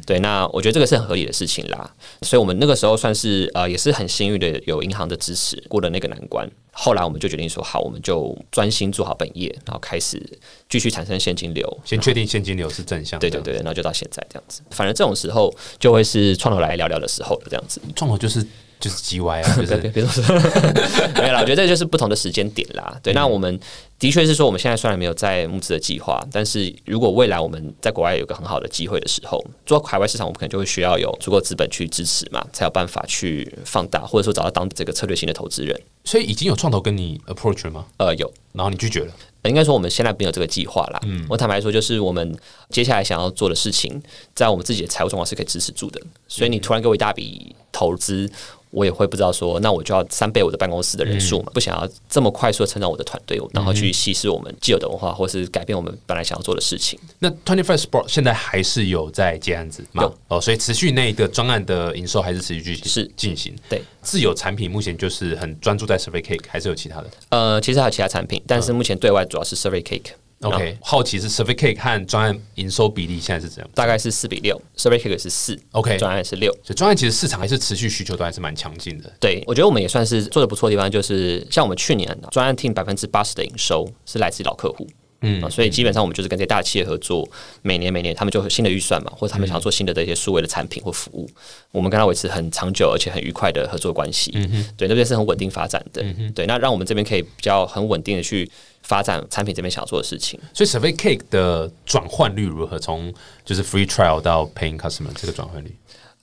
对，那我觉得这个是很合理的事情啦。所以我们那个时候算是呃，也是很幸运的，有银行的支持过了那个难关。后来我们就决定说，好，我们就专心做好本业，然后开始继续产生现金流。先确定现金流是正向。对对对，然后就到现在这样子。反正这种时候就会是创投来聊聊的时候了，这样子。创投就是就是 G Y 啊，(laughs) 就是别说 (laughs) 没有啦，我觉得这就是不同的时间点啦。对，那我们的确是说，我们现在虽然没有在募资的计划，但是如果未来我们在国外有个很好的机会的时候，做海外市场，我们可能就会需要有足够资本去支持嘛，才有办法去放大，或者说找到当这个策略性的投资人。所以已经有创投跟你 approach 了吗？呃，有。然后你拒绝了，应该说我们现在没有这个计划啦。嗯，我坦白说，就是我们接下来想要做的事情，在我们自己的财务状况是可以支持住的。所以你突然给我一大笔投资，我也会不知道说，那我就要三倍我的办公室的人数嘛，不想要这么快速的成长我的团队，然后去稀释我们既有的文化，或是改变我们本来想要做的事情。那 Twenty Five Sport 现在还是有在接案子吗有？哦，所以持续那个专案的营收还是持续进行是进行。对，自有产品目前就是很专注在 Survey Cake，还是有其他的呃，其实还有其他产品，但是目前对外主要是 Survey Cake。？OK，好奇是 Survey Cake 和专案营收比例现在是怎样？大概是四比六，Survey Cake 是四 OK 专案是六。所以专案其实市场还是持续需求都还是蛮强劲的。对，我觉得我们也算是做的不错的地方，就是像我们去年专案 team 百分之八十的营收是来自老客户。嗯、所以基本上我们就是跟这些大企业合作，每年每年他们就有新的预算嘛，或者他们想要做新的这些数位的产品或服务，我们跟他维持很长久而且很愉快的合作关系。嗯对，那边是很稳定发展的。嗯对，那让我们这边可以比较很稳定的去发展产品这边想要做的事情。所以 Survey Cake 的转换率如何？从就是 free trial 到 paying customer 这个转换率？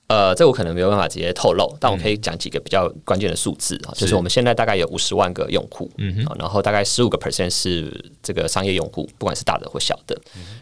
呃，这我可能没有办法直接透露，但我可以讲几个比较关键的数字啊，就是我们现在大概有五十万个用户，嗯哼，然后大概十五个 percent 是这个商业用户，不管是大的或小的，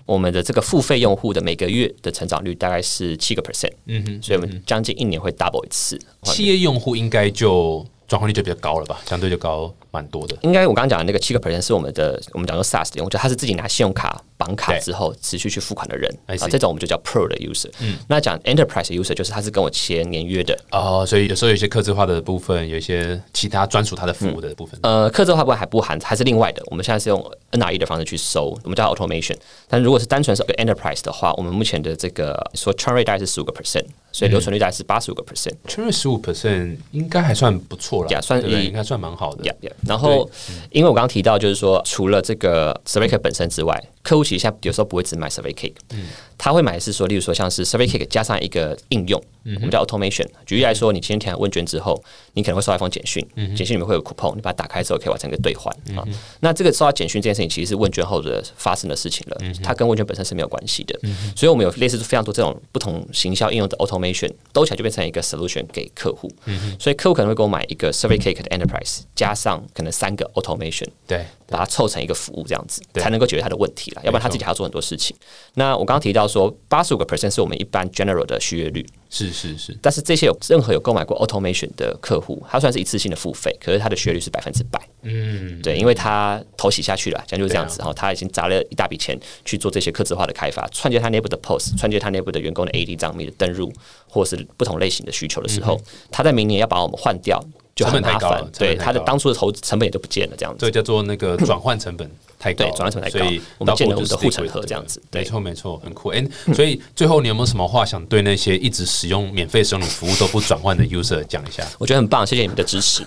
我们的这个付费用户的每个月的成长率大概是七个 percent，嗯哼，所以我们将近一年会 double 一次，企业用户应该就转换率就比较高了吧？相对就高蛮多的。应该我刚刚讲的那个七个 percent 是我们的，我们讲说 SaaS 的用户，就他是自己拿信用卡绑卡之后持续去付款的人啊，这种我们就叫 Pro 的 user。嗯，那讲 Enterprise user 就是他是跟我签年约的，哦，所以有时候有一些客制化的部分，有一些其他专属他的服务的部分。呃，客制化部分还不含，还是另外的。我们现在是用 NRE 的方式去收，我们叫 automation。但如果是单纯是个 enterprise 的话，我们目前的这个说 churn rate 大概是十五个 percent，所以留存率大概是八十五个 percent。确认十五 percent 应该还算不错了，Yeah，算应该算蛮好的。Yeah, yeah. 然后，因为我刚刚提到，就是说，除了这个 Cake 本身之外，客户其实现在有时候不会只买 Survey Cake，嗯，他会买的是说，例如说像是 Survey Cake 加上一个应用，我们叫 Automation。举例来说，你今天填完问卷之后，你可能会收到一封简讯，简讯里面会有 coupon，你把它打开之后可以完成一个兑换啊。那这个收到简讯这件事情，其实是问卷后的发生的事情了，它跟问卷本身是没有关系的。所以我们有类似非常多这种不同行销应用的 Automation，兜起来就变成一个 solution 给客户。所以客户可能会给我买一个 Survey Cake 的 Enterprise，加上可能三个 Automation，对，把它凑成一个服务这样子，才能够解决他的问题了。要不然他自己还要做很多事情。那我刚刚提到说，八十五个 percent 是我们一般 general 的续约率，是是是。但是这些有任何有购买过 automation 的客户，他算是一次性的付费，可是他的续约率是百分之百。嗯，对，因为他投洗下去了，讲就是这样子哈，他已经砸了一大笔钱去做这些客制化的开发，串接他内部的 post，串接他内部的员工的 AD 账密的登入，或是不同类型的需求的时候，他在明年要把我们换掉，就很麻烦。对，他的当初的投资成本也都不见了，这样子。这叫做那个转换成本。(laughs) 太对，转换成本太高，所以我们建了我们的护城河这样子。没错，没错，很酷。哎，所以最后你有没有什么话想对那些一直使用免费使用你服务都不转换的 user 讲一下？我觉得很棒，谢谢你们的支持。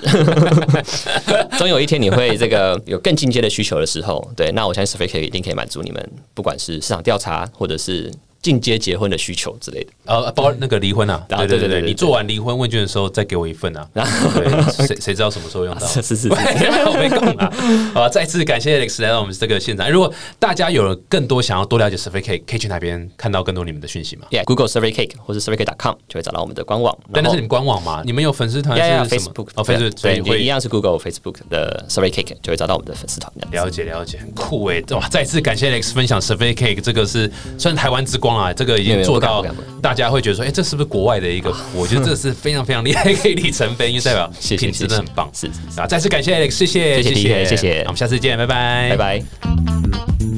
(laughs) 总有一天你会这个 (laughs) 有更进阶的需求的时候，对，那我相信 Survey 一定可以满足你们，不管是市场调查或者是。进阶结婚的需求之类的，呃，包那个离婚啊，对对对对，你做完离婚问卷的时候再给我一份啊，对，谁谁知道什么时候用到？是 (laughs) 是是，我 (laughs) 没空啊。好，再次感谢 Alex 来到我们这个现场。如果大家有了更多想要多了解 Survey Cake，可以去哪边看到更多你们的讯息吗？Yeah，Google Survey Cake 或者 SurveyCake.com 就会找到我们的官网。但那是你们官网吗？你们有粉丝团是什么？哦，Facebook，对，一样是 Google Facebook 的 Survey Cake 就会找到我们的粉丝团。了解了解，很酷哎！哇，再次感谢 Alex 分享 Survey Cake，这个是算台湾之光啊，这个已经做。到大家会觉得说，哎，这是不是国外的一个？我觉得这是非常非常厉害，可以里程碑，因为代表 (laughs) 品质真的很棒。是啊，再次感谢 Alex，谢谢谢谢谢谢，我们下次见，拜拜拜拜。